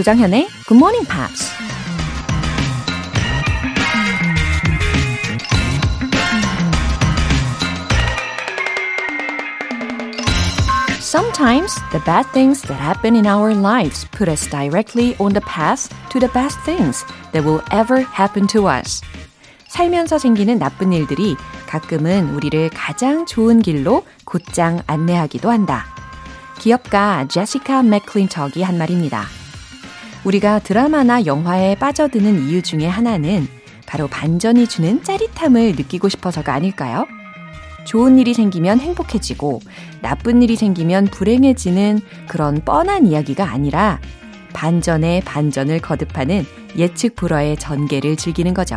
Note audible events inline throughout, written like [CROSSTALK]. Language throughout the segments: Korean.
조장현의 Good Morning Pops. Sometimes the bad things that happen in our lives put us directly on the path to the best things that will ever happen to us. 살면서 생기는 나쁜 일들이 가끔은 우리를 가장 좋은 길로 곧장 안내하기도 한다. 기업가 제시카 맥클린척이 한 말입니다. 우리가 드라마나 영화에 빠져드는 이유 중에 하나는 바로 반전이 주는 짜릿함을 느끼고 싶어서가 아닐까요? 좋은 일이 생기면 행복해지고 나쁜 일이 생기면 불행해지는 그런 뻔한 이야기가 아니라 반전에 반전을 거듭하는 예측 불허의 전개를 즐기는 거죠.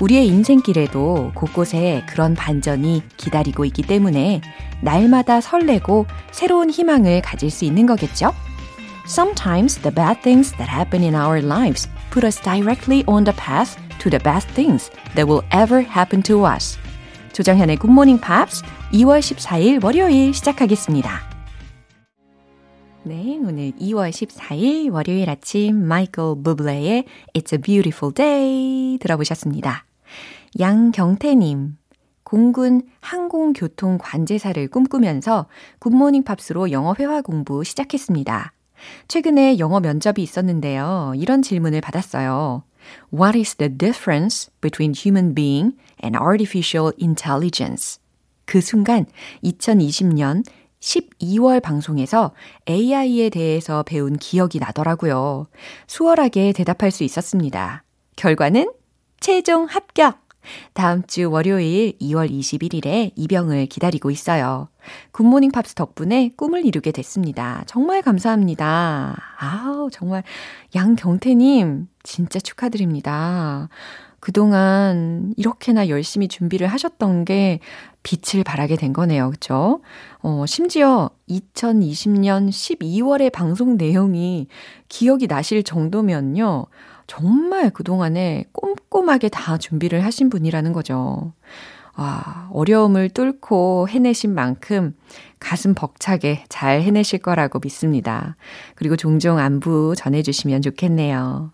우리의 인생길에도 곳곳에 그런 반전이 기다리고 있기 때문에 날마다 설레고 새로운 희망을 가질 수 있는 거겠죠? Sometimes the bad things that happen in our lives put us directly on the path to the best things that will ever happen to us. 조정현의 Good Morning Pops 2월 14일 월요일 시작하겠습니다. 네, 오늘 2월 14일 월요일 아침 마이클 부블레의 It's a Beautiful Day 들어보셨습니다. 양경태님, 공군 항공교통 관제사를 꿈꾸면서 굿모닝 팝스로 영어 회화 공부 시작했습니다. 최근에 영어 면접이 있었는데요. 이런 질문을 받았어요. What is the difference between human being and artificial intelligence? 그 순간 2020년 12월 방송에서 AI에 대해서 배운 기억이 나더라고요. 수월하게 대답할 수 있었습니다. 결과는 최종 합격! 다음 주 월요일 2월 21일에 입영을 기다리고 있어요. 굿모닝 팝스 덕분에 꿈을 이루게 됐습니다. 정말 감사합니다. 아우, 정말 양경태님, 진짜 축하드립니다. 그동안 이렇게나 열심히 준비를 하셨던 게 빛을 발하게 된 거네요. 그쵸? 어, 심지어 2020년 12월의 방송 내용이 기억이 나실 정도면요. 정말 그동안에 꼼꼼하게 다 준비를 하신 분이라는 거죠. 아, 어려움을 뚫고 해내신 만큼 가슴 벅차게 잘 해내실 거라고 믿습니다. 그리고 종종 안부 전해주시면 좋겠네요.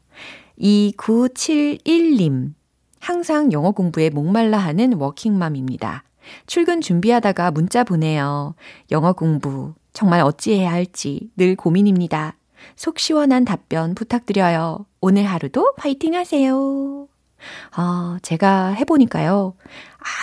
2971님. 항상 영어 공부에 목말라 하는 워킹맘입니다. 출근 준비하다가 문자 보내요. 영어 공부 정말 어찌해야 할지 늘 고민입니다. 속 시원한 답변 부탁드려요. 오늘 하루도 화이팅 하세요. 아, 제가 해보니까요.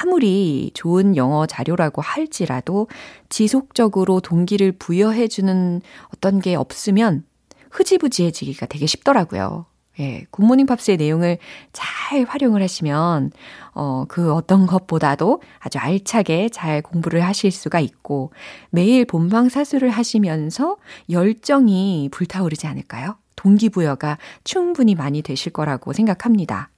아무리 좋은 영어 자료라고 할지라도 지속적으로 동기를 부여해주는 어떤 게 없으면 흐지부지해지기가 되게 쉽더라고요. 예, 굿모닝 팝스의 내용을 잘 활용을 하시면, 어, 그 어떤 것보다도 아주 알차게 잘 공부를 하실 수가 있고, 매일 본방 사수를 하시면서 열정이 불타오르지 않을까요? 동기부여가 충분히 많이 되실 거라고 생각합니다.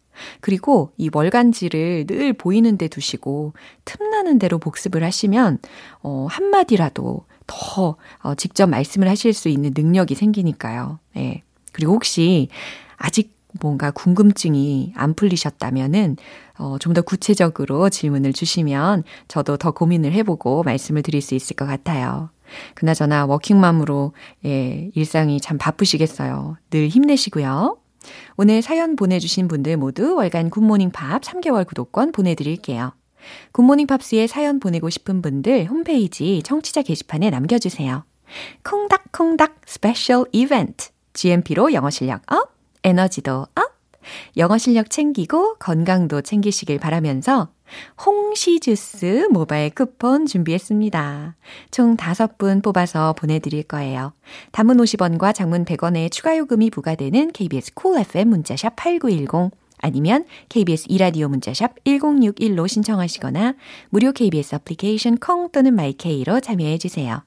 그리고 이 월간지를 늘 보이는 데 두시고 틈나는 대로 복습을 하시면 어 한마디라도 더 어, 직접 말씀을 하실 수 있는 능력이 생기니까요. 예. 그리고 혹시 아직 뭔가 궁금증이 안 풀리셨다면은 어, 좀 더 구체적으로 질문을 주시면 저도 더 고민을 해보고 말씀을 드릴 수 있을 것 같아요. 그나저나 워킹맘으로 예, 일상이 참 바쁘시겠어요. 늘 힘내시고요. 오늘 사연 보내주신 분들 모두 월간 굿모닝 팝스 3개월 구독권 보내드릴게요. 굿모닝 팝스에 사연 보내고 싶은 분들 홈페이지 청취자 게시판에 남겨주세요. 콩닥콩닥 special 이벤트. GMP로 영어 실력 up, 에너지도 up, 영어 실력 챙기고 건강도 챙기시길 바라면서 홍시 주스 모바일 쿠폰 준비했습니다. 총 5분 뽑아서 보내드릴 거예요. 단문 50원과 장문 100원의 추가 요금이 부과되는 KBS Cool FM 문자샵 8910 아니면 KBS 2라디오 문자샵 1061로 신청하시거나 무료 KBS 애플리케이션 콩 또는 마이케이로 참여해 주세요.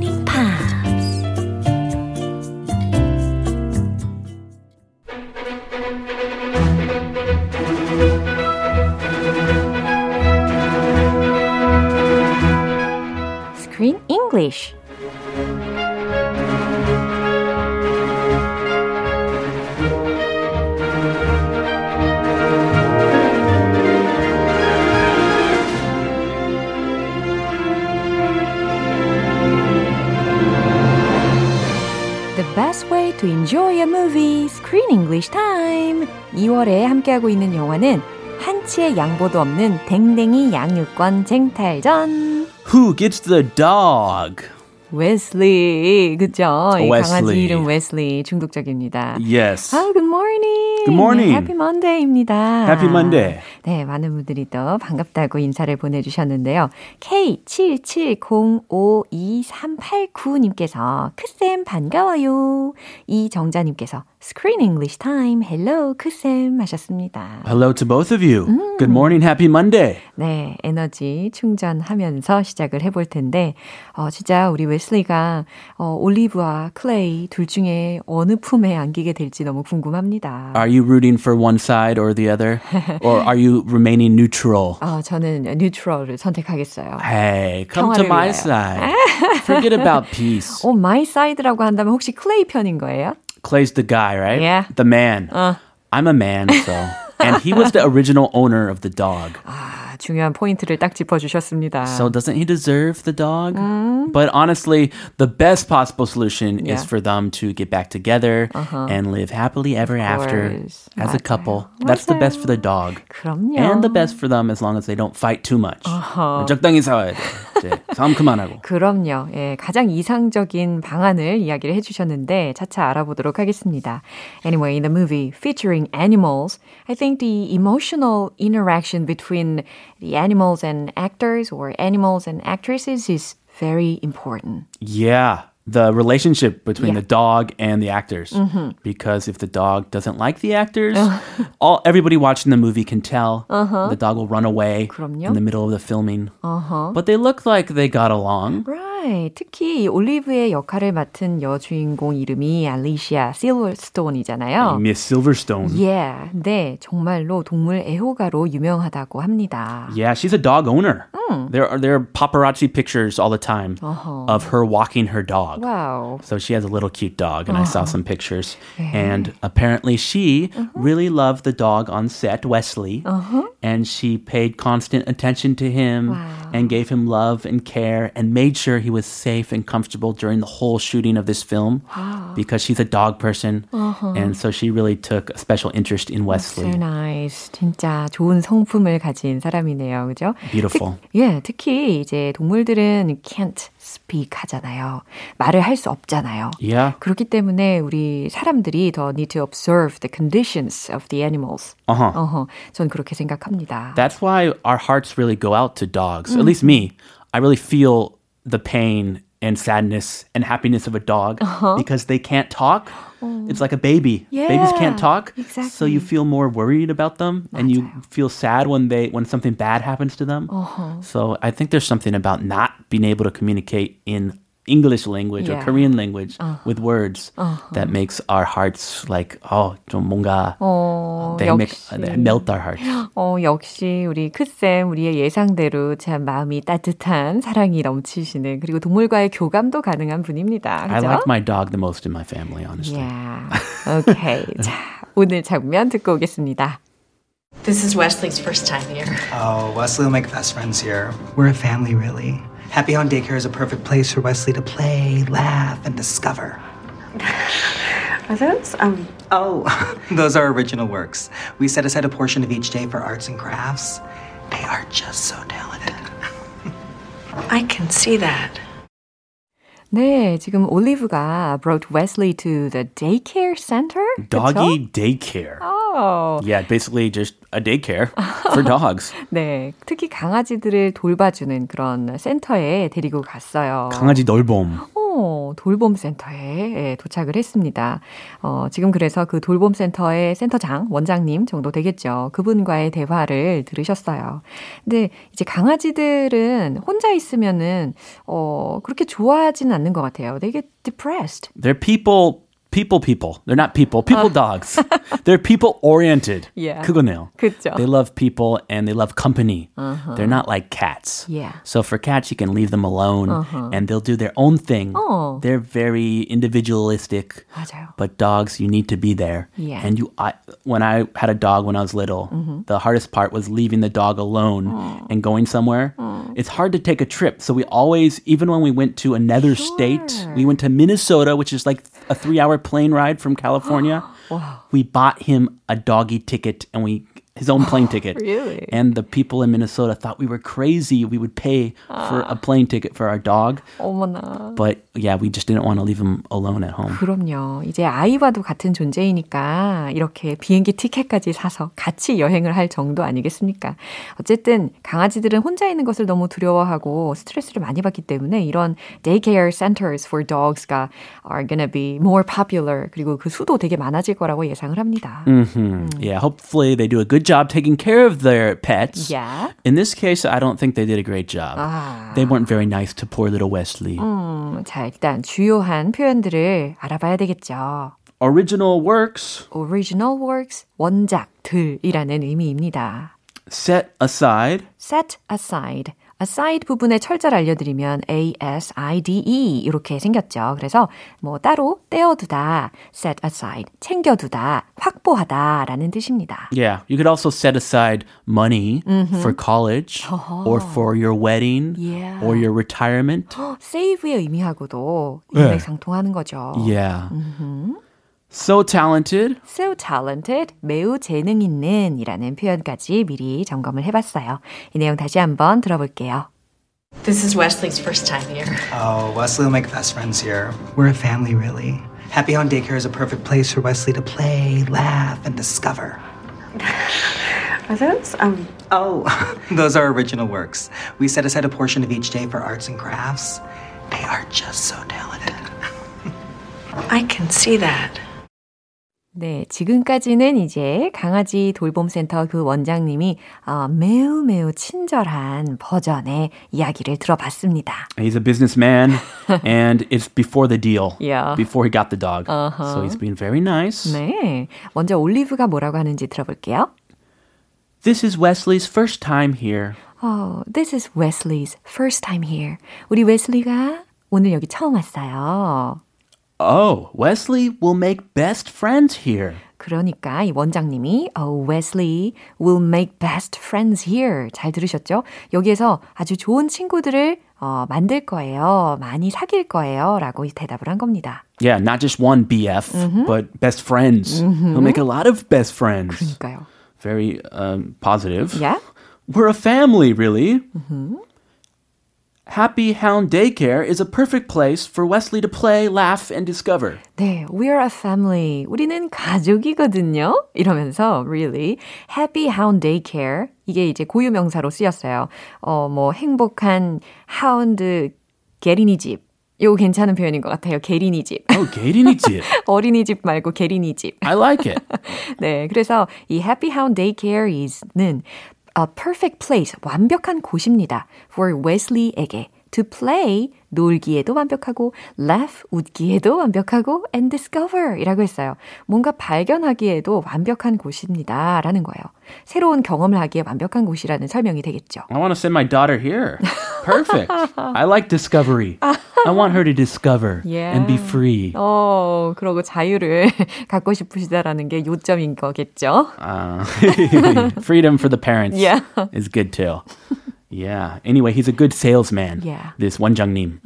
English. The best way to enjoy a movie, Screen English Time. 2월에 함께하고 있는 영화는 한치의 양보도 없는 댕댕이 양육권 쟁탈전. Who gets the dog? 웨슬리, 그죠? 이 강아지. 이름 웨슬리 중독적입니다. Yes. 아, good morning. Good morning. 해피 먼데이입니다. Happy Monday. 네, 많은 분들이 또 반갑다고 인사를 보내주셨는데요. K77052389님께서 크쌤 반가워요. 이정자님께서 Screen English Time. Hello, 크쌤 하셨습니다. Hello to both of you. Good morning. Happy Monday. 네, 에너지 충전하면서 시작을 해볼 텐데, 어, 진짜 우리 웨슬리가, 어, 올리브와 클레이 둘 중에 어느 품에 안기게 될지 너무 궁금합니다. Are you rooting for one side or the other? or are you remaining neutral? 어, 저는 뉴트럴을 선택하겠어요. Hey, come to my 위하여. side. Forget about peace. 오, 마이 사이드라고 한다면 혹시 클레이 편인 거예요? Clay's the guy, right? Yeah. The man. Uh. I'm a man, so. And he was the [LAUGHS] original owner of the dog. Ah. 아, 중요한 포인트를 딱 짚어주셨습니다. So doesn't he deserve the dog? But honestly, the best possible solution is Yeah. for them to get back together and live happily ever after course. as a 맞아요. couple. That's the best for the dog. 그럼요. And the best for them as long as they don't fight too much. 적당히 싸워야 돼. 이제 싸움 그만하고. 그럼요. 예, 가장 이상적인 방안을 이야기를 해주셨는데 차차 알아보도록 하겠습니다. Anyway, in the movie featuring animals, I think the emotional interaction between the animals and actors or animals and actresses is very important. Yeah The relationship between Yeah. the dog and the actors. Because if the dog doesn't like the actors, [LAUGHS] all everybody watching the movie can tell. The dog will run away 그럼요. in the middle of the filming. But they look like they got along. Right. 특히 이 올리브의 역할을 맡은 여주인공 이름이 알리시아 실버스톤이잖아요. Miss Silverstone. Yeah. 네, 정말로 동물 애호가로 유명하다고 합니다. Yeah, she's a dog owner. There are there are paparazzi pictures all the time of her walking her dog. 와우. So she has a little cute dog, and I saw some pictures. And apparently, she really loved the dog on set, Wesley, and she paid constant attention to him and gave him love and care and made sure he was safe and comfortable during the whole shooting of this film because she's a dog person, and so she really took a special interest in So Wesley. nice. 진짜 좋은 성품을 가진 사람이네요. 그죠? Beautiful. 예, 특히 이제 동물들은 can't speak 하잖아요. 말을 할 수 없잖아요. Yeah. 그렇기 때문에 우리 사람들이 더 need to observe the conditions of the animals. Uh huh. 어허, 전 그렇게 생각합니다. That's why our hearts really go out to dogs. At least me. I really feel the pain and sadness and happiness of a dog because they can't talk. It's oh. like a baby. Babies can't Yeah, talk. So you feel more worried about them and you feel sad when they when something bad happens to them. Uh-huh. So I think there's something about not being able to communicate in English language or Yeah. Korean language with words that makes our hearts like oh 좀 뭔가 어, they make 역시. they melt our hearts. 어, 역시 우리 크쌤 우리의 예상대로 참 마음이 따뜻한 사랑이 넘치시는 그리고 동물과의 교감도 가능한 분입니다. I 그죠? like my dog the most in my family, honestly. Yeah. 오케이. [LAUGHS] 자, 오늘 장면 듣고 오겠습니다. This is Wesley's first time here. Oh, Wesley will make fast friends here. We're a family, really. Happy Home Daycare is a perfect place for Wesley to play, laugh, and discover. Are those? Um, Oh, [LAUGHS] those are original works. We set aside a portion of each day for arts and crafts. They are just so talented. I can see that. 네, 지금 올리브가 brought Wesley to the daycare center. Doggy daycare. 어, Yeah, basically just a daycare for dogs. [LAUGHS] 네, 특히 강아지들을 돌봐주는 그런 센터에 데리고 갔어요. 강아지 돌봄. 어, 돌봄 센터에 예, 도착을 했습니다. 어, 지금 그래서 그 돌봄 센터의 센터장, 원장님 정도 되겠죠. 그분과의 대화를 들으셨어요. 근데 이제 강아지들은 혼자 있으면은, 어, 그렇게 좋아하지는 않는 것 같아요. They get depressed. They're people people people. They're not people. People dogs. [LAUGHS] They're people oriented. Yeah. 그거네요. 그쵸. They love people and they love company. They're not like cats. Yeah. So for cats, you can leave them alone and they'll do their own thing. Oh. They're very individualistic. 맞아요. But dogs, you need to be there. Yeah. And you, I, when I had a dog when I was little, the hardest part was leaving the dog alone and going somewhere. It's hard to take a trip. So we always, even when we went to another state, we went to Minnesota, which is like a three hour plane ride from California. [GASPS] We bought him a doggy ticket and we his own plane ticket. [LAUGHS] Really? And the people in Minnesota thought we were crazy. We would pay for a plane ticket for our dog. 어머나. But yeah, we just didn't want to leave him alone at home. 그럼요. 이제 아이와도 같은 존재이니까 이렇게 비행기 티켓까지 사서 같이 여행을 할 정도 아니겠습니까? 어쨌든 강아지들은 혼자 있는 것을 너무 두려워하고 스트레스를 많이 받기 때문에 이런 daycare centers for dogs가 are gonna be more popular. 그리고 그 수도 되게 많아질 거라고 예상을 합니다. hmm Yeah, hopefully they do a good job taking care of their pets. Yeah. In this case, I don't think they did a great job. 아. They weren't very nice to poor little Wesley. 음, 자, 일단 주요한 표현들을 알아봐야 되겠죠. Original works original works, 원작들이라는 의미입니다. set aside. set aside. Aside 부분의 철자를 알려드리면 A-S-I-D-E 이렇게 생겼죠. 그래서 뭐 따로 떼어두다, set aside, 챙겨두다, 확보하다 라는 뜻입니다. Yeah, you could also set aside money for college or for your wedding Yeah. or your retirement. save의 의미하고도 네. 일맥상통하는 거죠. Yeah. So talented. So talented, 매우 재능 있는 이라는 표현까지 미리 점검을 해봤어요. 이 내용 다시 한번 들어볼게요. This is Wesley's first time here. Oh, Wesley will make fast friends here. We're a family, really. Happy Hound Daycare is a perfect place for Wesley to play, laugh, and discover. Are those, um, Oh, [LAUGHS] those are original works. We set aside a portion of each day for arts and crafts. They are just so talented. [LAUGHS] I can see that. 네, 지금까지는 이제 강아지 돌봄센터 그 원장님이 어, 매우 매우 친절한 버전의 이야기를 들어봤습니다. He's a businessman and it's before the deal. Yeah. Before he got the dog. So he's been very nice. 네, 먼저 올리브가 뭐라고 하는지 들어볼게요. This is Wesley's first time here. Oh, this is Wesley's first time here. 우리 웨슬리가 오늘 여기 처음 왔어요. Oh, Wesley will make best friends here. 그러니까 이 원장님이 oh, Wesley will make best friends here. 잘 들으셨죠? 여기에서 아주 좋은 친구들을 어, 만들 거예요. 많이 사귈 거예요. 라고 대답을 한 겁니다. Yeah, not just one BF, but best friends. He'll make a lot of best friends. 그러니까요. Very um, positive. Yeah? We're a family, really. Happy Hound Daycare is a perfect place for Wesley to play, laugh, and discover. 네, we're a family. 우리는 가족이거든요. 이러면서 really happy hound daycare 이게 이제 고유명사로 쓰였어요. 어, 뭐 행복한 하운드 게리니집. 이거 괜찮은 표현인 것 같아요. 게리니집. Oh, [LAUGHS] 게리니집. 어린이집 말고 게리니집. I like it. [LAUGHS] 네, 그래서 이 Happy Hound Daycare is는 a perfect place, 완벽한 곳입니다. For Wesley에게 To play, 놀기에도 완벽하고 laugh, 웃기에도 완벽하고 and discover 이라고 했어요. 뭔가 발견하기에도 완벽한 곳입니다. 라는 거예요. 새로운 경험을 하기에 완벽한 곳이라는 설명이 되겠죠. I want to send my daughter here. Perfect. I like discovery. I want her to discover and be free. 어, 그러고 자유를 갖고 싶으시다라는 게 요점인 거겠죠. Uh, freedom for the parents Yeah. is good too. Yeah. Anyway, he's a good salesman. Yeah. This 원장님.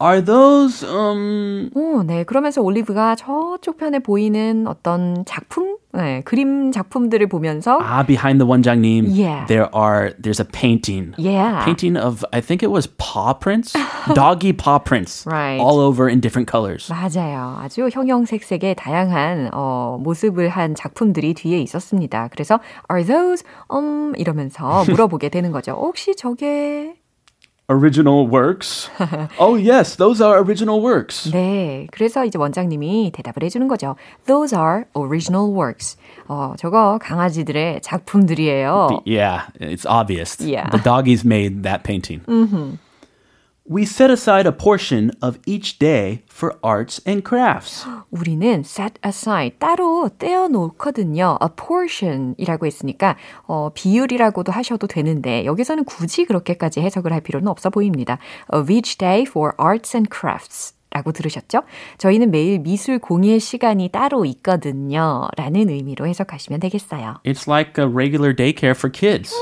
Are those um 오, 네. 그러면서 올리브가 저쪽 편에 보이는 어떤 작품, 네, 그림 작품들을 보면서 ah behind the 원장님? Yeah. There are there's a painting. Yeah. Painting of I think it was paw prints, doggy paw prints, Right. all over in different colors. 맞아요. 아주 형형색색의 다양한 어, 모습을 한 작품들이 뒤에 있었습니다. 그래서 are those um 이러면서 물어보게 되는 거죠. 혹시 저게 Original works. [LAUGHS] oh yes, those are original works. 네, 그래서 이제 원장님이 대답을 해주는 거죠. Those are original works. 어, 저거 강아지들의 작품들이에요. Yeah, it's obvious. Yeah. The doggies made that painting. We set aside a portion of each day for arts and crafts. 우리는 set aside 따로 떼어 놓거든요. a portion이라고 했으니까 어, 비율이라고도 하셔도 되는데 여기서는 굳이 그렇게까지 해석을 할 필요는 없어 보입니다. of each day for arts and crafts. 라고 들으셨죠? 저희는 매일 미술 공예 시간이 따로 있거든요. 라는 의미로 해석하시면 되겠어요. It's like a regular daycare for kids.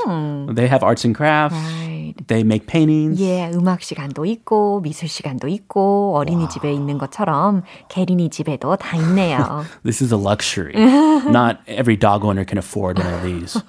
They have arts and crafts. Right. They make paintings. 예, 음악 시간도 있고 미술 시간도 있고 어린이집에 있는 것처럼 게린이 집에도 다 있네요. This is a luxury. Not every dog owner can afford one of these.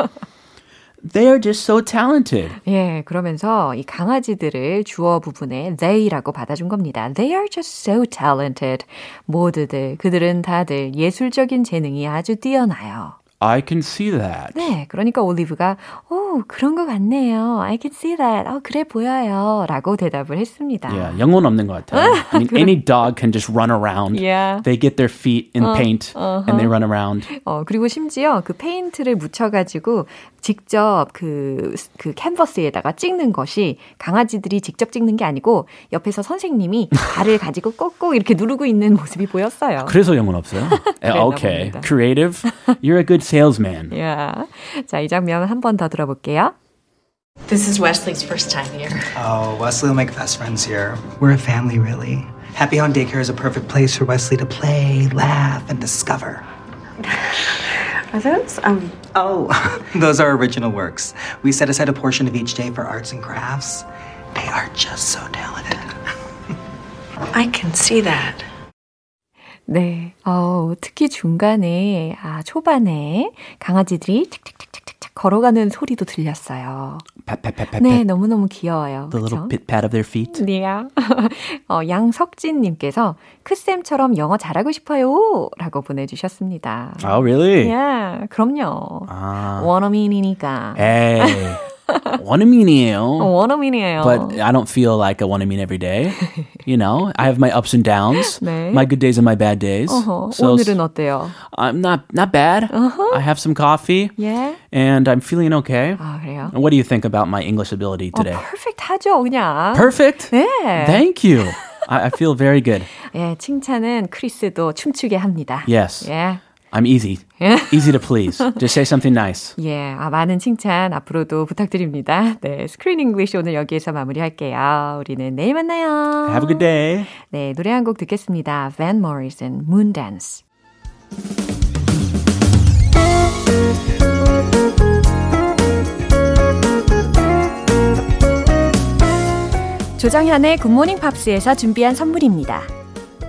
They are just so talented. 예, 그러면서 이 강아지들을 주어 부분에 they라고 받아준 겁니다. They are just so talented. 모두들, 그들은 다들 예술적인 재능이 아주 뛰어나요. I can see that. 네, 그러니까 올리브가 오, 그런 것 같네요. I can see that. 어, 그래 보여요. 라고 대답을 했습니다. Yeah, 영혼 없는 것 같아요. [LAUGHS] I mean, any dog can just run around. Yeah. They get their feet in paint and they run around. 어, 그리고 심지어 그 페인트를 묻혀가지고 직접 그, 그 캔버스에다가 찍는 것이 강아지들이 직접 찍는 게 아니고 옆에서 선생님이 [LAUGHS] 발을 가지고 꼭꼭 이렇게 누르고 있는 모습이 보였어요. 그래서 영혼 없어요. [LAUGHS] okay, creative. You're a good salesman. 야, 자, 이 장면 한 번 더 들어볼게요. This is Wesley's first time here. Oh, Wesley will make best friends here. We're a family, really. Happy Home Daycare is a perfect place for Wesley to play, laugh, and discover. Are those, um, Oh, [LAUGHS] those are original works. We set aside a portion of each day for arts and crafts. They are just so talented. [LAUGHS] I can see that. 네, 어, 특히 중간에, 아, 초반에 강아지들이 착착착착착 걸어가는 소리도 들렸어요. Pat, 네. 너무너무 귀여워요. The little pit pat of their feet. 네. [LAUGHS] 어, 양석진님께서 크쌤처럼 영어 잘하고 싶어요. 라고 보내주셨습니다. Oh, really? 예, 그럼요. 아. 원어민이니까. Hey. [LAUGHS] [LAUGHS] 원어민이에요. 원어민이에요. But I don't feel like a 원어민 every day. [LAUGHS] You know, I have my ups and downs, 네. my good days and my bad days. 어허, So 오늘은 어때요? I'm not not bad. I have some coffee 예? and I'm feeling okay. 아, 그래요? And What do you think about my English ability 어, today? 퍼펙트 하죠, 그냥. Perfect. 네. Thank you. I, I feel very good. [LAUGHS] 예, 칭찬은 크리스도 춤추게 합니다. Yes. 예. I'm easy. [LAUGHS] Easy to please. Just say something nice. [LAUGHS] 예, 아, 많은 칭찬 앞으로도 부탁드립니다. 네, Screen English 오늘 여기에서 마무리할게요. 우리는 내일 만나요. Have a good day. 네, 노래 한 곡 듣겠습니다. Van Morrison, Moondance. 조정현의 굿모닝 팝스에서 준비한 선물입니다.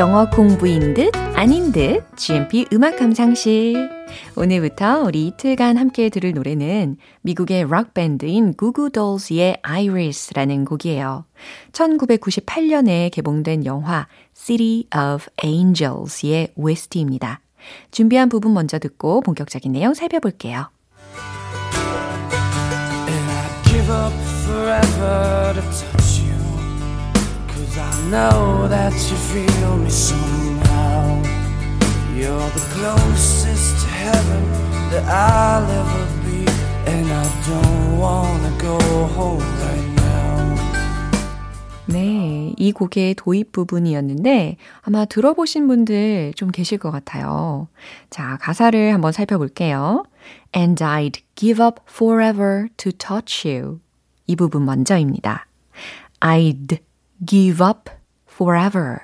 영어 공부인 듯 아닌 듯 GMP 음악 감상실 오늘부터 우리 이틀간 함께 들을 노래는 미국의 락 밴드인 구구돌스의 Iris라는 곡이에요. 1998년에 개봉된 영화 City of Angels의 OST입니다. 준비한 부분 먼저 듣고 본격적인 내용 살펴볼게요. And I'd give up forever to. Cause I know that you feel me somehow. You're the closest to heaven that I'll ever be. And I don't wanna go home right now. 네, 이 곡의 도입 부분이었는데 아마 들어보신 분들 좀 계실 것 같아요. 자, 가사를 한번 살펴볼게요. And I'd give up forever to touch you. 이 부분 먼저입니다. I'd give up forever.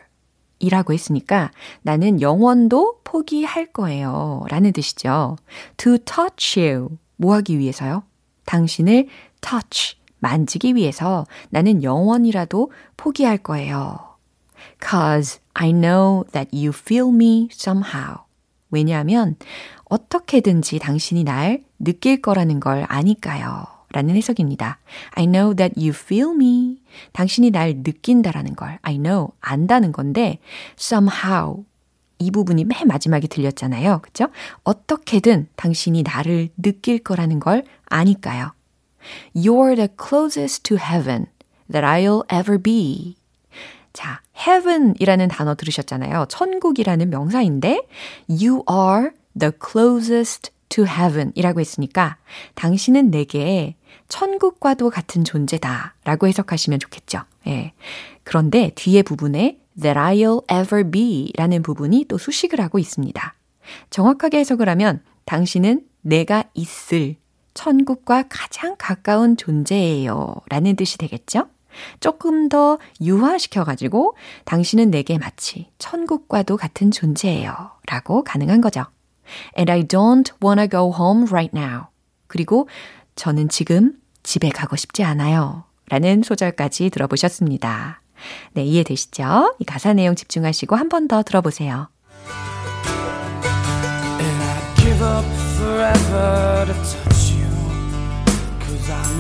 이라고 했으니까 나는 영원도 포기할 거예요. 라는 뜻이죠. To touch you. 뭐 하기 위해서요? 당신을 touch. 만지기 위해서 나는 영원이라도 포기할 거예요. Cause I know that you feel me somehow. 왜냐하면 어떻게든지 당신이 날 느낄 거라는 걸 아니까요. 라는 해석입니다. I know that you feel me. 당신이 날 느낀다라는 걸 I know 안다는 건데 somehow 이 부분이 맨 마지막에 들렸잖아요. 그죠? 어떻게든 당신이 나를 느낄 거라는 걸 아니까요. You're the closest to heaven that I'll ever be. 자, heaven이라는 단어 들으셨잖아요. 천국이라는 명사인데 you are the closest to heaven 이라고 했으니까 당신은 내게 천국과도 같은 존재다 라고 해석하시면 좋겠죠. 예. 그런데 뒤에 부분에 that I'll ever be 라는 부분이 또 수식을 하고 있습니다. 정확하게 해석을 하면 당신은 내가 있을 천국과 가장 가까운 존재예요 라는 뜻이 되겠죠? 조금 더 유화시켜가지고 당신은 내게 마치 천국과도 같은 존재예요 라고 가능한 거죠. And I don't wanna go home right now. 그리고 저는 지금 집에 가고 싶지 않아요. 라는 소절까지 들어보셨습니다. 네, 이해되시죠? 이 가사 내용 집중하시고 한 번 더 들어보세요.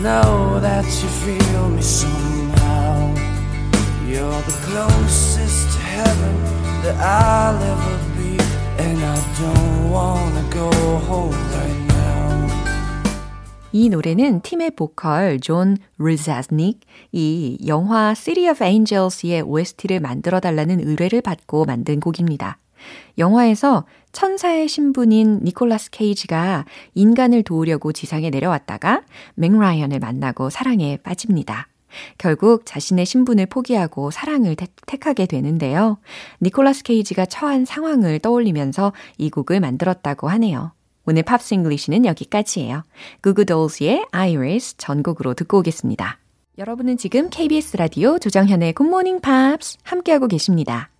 Know that you feel me somehow. You're the closest to heaven that I'll ever be. And I don't wanna go home right. 이 노래는 팀의 보컬 존 레즈닉이 영화 City of Angels의 OST를 만들어 달라는 의뢰를 받고 만든 곡입니다. 영화에서 천사의 신분인 니콜라스 케이지가 인간을 도우려고 지상에 내려왔다가 멕 라이언을 만나고 사랑에 빠집니다. 결국 자신의 신분을 포기하고 사랑을 택하게 되는데요. 니콜라스 케이지가 처한 상황을 떠올리면서 이 곡을 만들었다고 하네요. 오늘 Pops English는 여기까지예요. 구구돌스의 Iris 전곡으로 듣고 오겠습니다. 여러분은 지금 KBS 라디오 조정현의 굿모닝 팝스 함께하고 계십니다.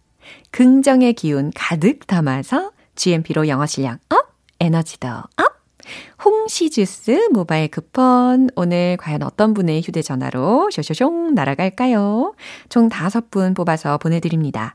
긍정의 기운 가득 담아서 GMP로 영어 실력 up, 에너지도 up! 홍시 주스 모바일 쿠폰 오늘 과연 어떤 분의 휴대전화로 쇼쇼숑 날아갈까요? 총 5분 뽑아서 보내드립니다.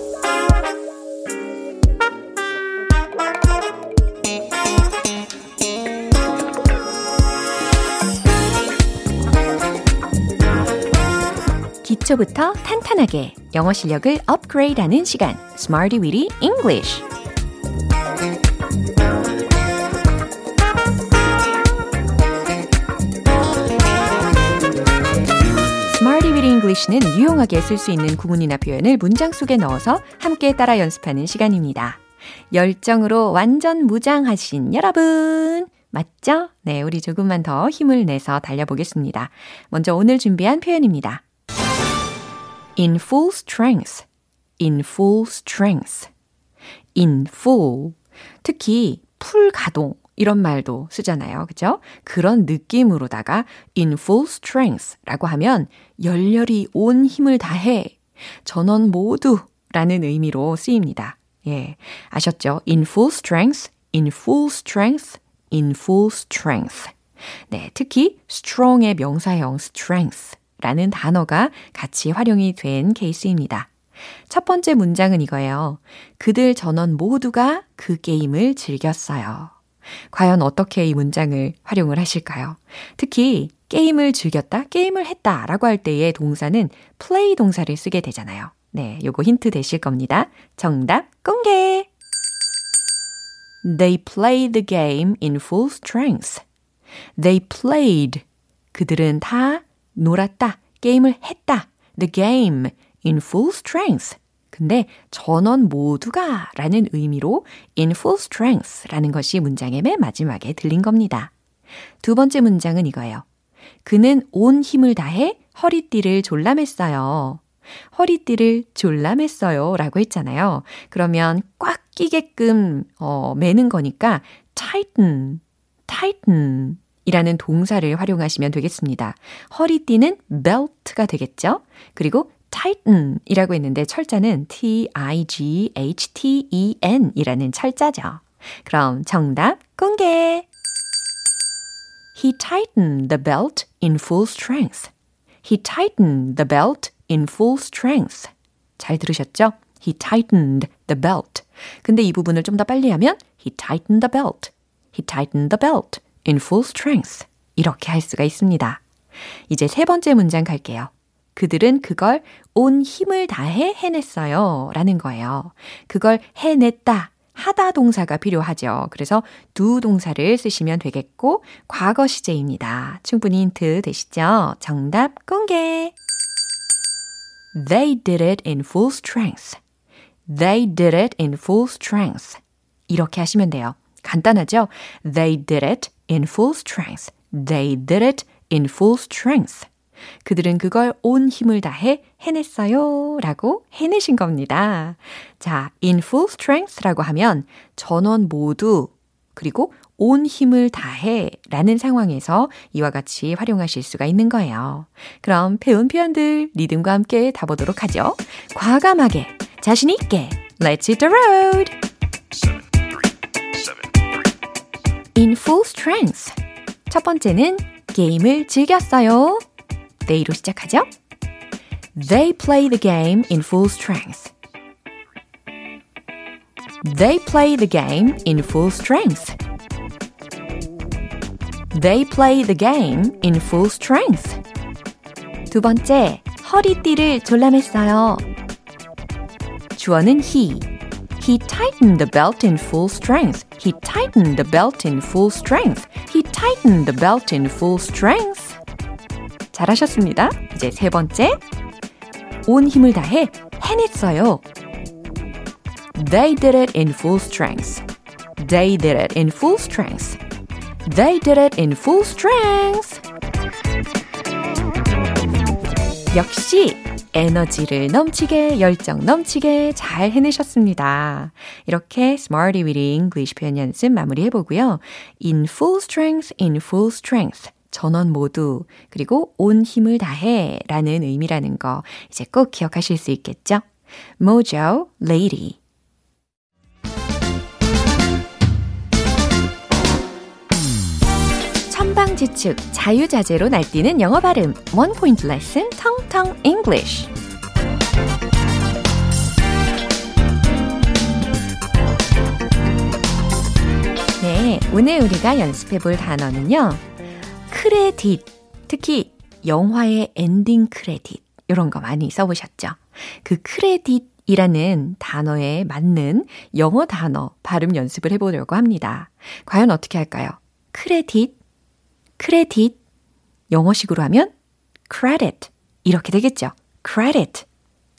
기초부터 탄탄하게 영어 실력을 업그레이드하는 시간 Smarty Weedy English English는 유용하게 쓸 수 있는 구문이나 표현을 문장 속에 넣어서 함께 따라 연습하는 시간입니다. 열정으로 완전 무장하신 여러분! 맞죠? 네, 우리 조금만 더 힘을 내서 달려보겠습니다. 먼저 오늘 준비한 표현입니다. In full strength, in full strength, in full. 특히 풀 가동 이런 말도 쓰잖아요. 그죠? 그런 느낌으로다가 in full strength라고 하면 열렬히 온 힘을 다해 전원 모두 라는 의미로 쓰입니다. 예. 아셨죠? in full strength, in full strength, in full strength. 네. 특히 strong의 명사형 strength 라는 단어가 같이 활용이 된 케이스입니다. 첫 번째 문장은 이거예요. 그들 전원 모두가 그 게임을 즐겼어요. 과연 어떻게 이 문장을 활용을 하실까요? 특히 게임을 즐겼다, 게임을 했다 라고 할 때의 동사는 play 동사를 쓰게 되잖아요. 네, 요거 힌트 되실 겁니다. 정답 공개! They played the game in full strength. They played. 그들은 다 놀았다, 게임을 했다. The game in full strength. 근데 전원 모두가 라는 의미로 in full strength 라는 것이 문장의 맨 마지막에 들린 겁니다. 두 번째 문장은 이거예요. 그는 온 힘을 다해 허리띠를 졸라맸어요. 허리띠를 졸라맸어요 라고 했잖아요. 그러면 꽉 끼게끔 어, 매는 거니까 tighten, tighten 이라는 동사를 활용하시면 되겠습니다. 허리띠는 belt가 되겠죠? 그리고 tighten 이라고 했는데 철자는 T-I-G-H-T-E-N 이라는 철자죠. 그럼 정답 공개! He tightened the belt in full strength. He tightened the belt in full strength. 잘 들으셨죠? He tightened the belt. 근데 이 부분을 좀 더 빨리 하면 He tightened the belt. He tightened the belt in full strength. 이렇게 할 수가 있습니다. 이제 세 번째 문장 갈게요. 그들은 그걸 온 힘을 다해 해냈어요. 라는 거예요. 그걸 해냈다. 하다 동사가 필요하죠. 그래서 두 동사를 쓰시면 되겠고, 과거 시제입니다. 충분히 힌트 되시죠? 정답 공개! They did it in full strength. They did it in full strength. 이렇게 하시면 돼요. 간단하죠? They did it in full strength. They did it in full strength. 그들은 그걸 온 힘을 다해 해냈어요. 라고 해내신 겁니다. 자, in full strength 라고 하면 전원 모두 그리고 온 힘을 다해 라는 상황에서 이와 같이 활용하실 수가 있는 거예요. 그럼 배운 표현들 리듬과 함께 다보도록 하죠. 과감하게, 자신있게, let's hit the road! in full strength. 첫 번째는 게임을 즐겼어요. 네이로 시작하죠. They play the game in full strength. They play the game in full strength. They play the game in full strength. 두 번째, 허리띠를 졸라맸어요. 주어는 he. He tightened the belt in full strength. He tightened the belt in full strength. He tightened the belt in full strength. 잘하셨습니다. 이제 세 번째. 온 힘을 다해 해냈어요. They did it in full strength. They did it in full strength. They did it in full strength. 역시 에너지를 넘치게 열정 넘치게 잘 해내셨습니다. 이렇게 Smarty with English 표현 연습 마무리해 보고요. In full strength, in full strength. 전원 모두 그리고 온 힘을 다해 라는 의미라는 거 이제 꼭 기억하실 수 있겠죠? Mojo Lady 지축 자유자재로 날뛰는 영어 발음 one point lesson Tongue Tongue English 네, 오늘 우리가 연습해 볼 단어는요. 크레딧, 특히 영화의 ending credit, 이런 거 많이 써보셨죠? 그 크레딧 이라는 단어에 맞는 영어 단어 발음 연습을 해보려고 합니다. 과연 어떻게 할까요? 크레딧, 크레딧, 영어식으로 하면 credit, 이렇게 되겠죠? credit,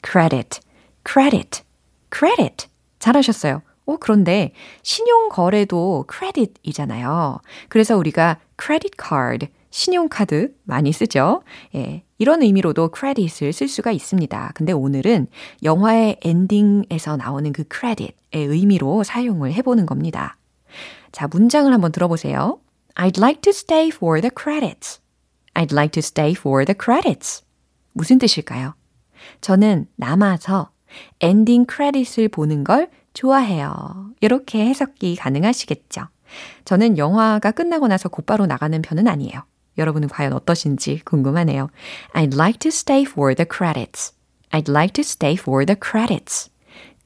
credit, credit, credit. 잘하셨어요. 어, 그런데 신용 거래도 크레딧이잖아요. 그래서 우리가 크레딧 카드, 신용카드 많이 쓰죠. 예. 이런 의미로도 크레딧을 쓸 수가 있습니다. 근데 오늘은 영화의 엔딩에서 나오는 그 크레딧의 의미로 사용을 해보는 겁니다. 자, 문장을 한번 들어보세요. I'd like to stay for the credits. I'd like to stay for the credits. 무슨 뜻일까요? 저는 남아서 엔딩 크레딧을 보는 걸 좋아해요. 이렇게 해석이 가능하시겠죠. 저는 영화가 끝나고 나서 곧바로 나가는 편은 아니에요. 여러분은 과연 어떠신지 궁금하네요. I'd like to stay for the credits. I'd like to stay for the credits.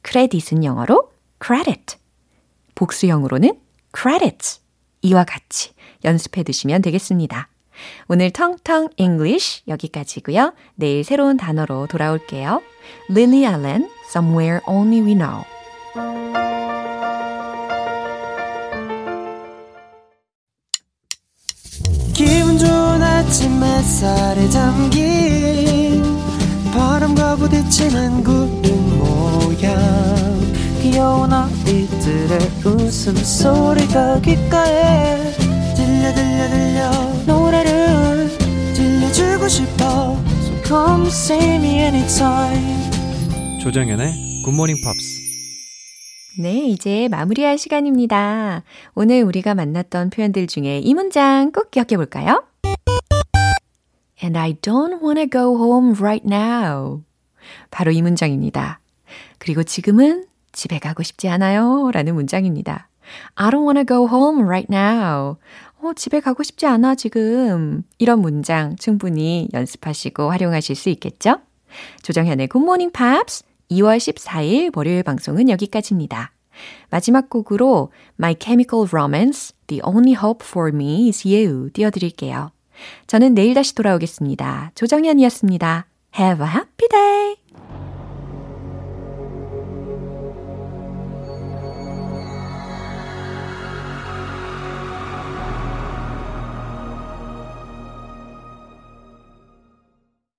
크레딧은 영어로 credit. 복수형으로는 credits. 이와 같이 연습해 두시면 되겠습니다. 오늘 텅텅 English 여기까지고요. 내일 새로운 단어로 돌아올게요. Lily Allen, Somewhere Only We Know. 기분 좋은 귀여운 아이들의 웃음소리가 귓가에 들려 들려 들려 노래를 들려주고 싶어 So come see me anytime 조정연의 굿모닝 팝스 네, 이제 마무리할 시간입니다. 오늘 우리가 만났던 표현들 중에 이 문장 꼭 기억해 볼까요? And I don't want to go home right now. 바로 이 문장입니다. 그리고 지금은 집에 가고 싶지 않아요. 라는 문장입니다. I don't wanna go home right now. 어, 집에 가고 싶지 않아, 지금. 이런 문장 충분히 연습하시고 활용하실 수 있겠죠? 조정현의 Morning Pops 2월 14일 월요일 방송은 여기까지입니다. 마지막 곡으로 My Chemical Romance, The Only Hope for Me is You 띄워드릴게요. 저는 내일 다시 돌아오겠습니다. 조정현이었습니다. Have a happy day!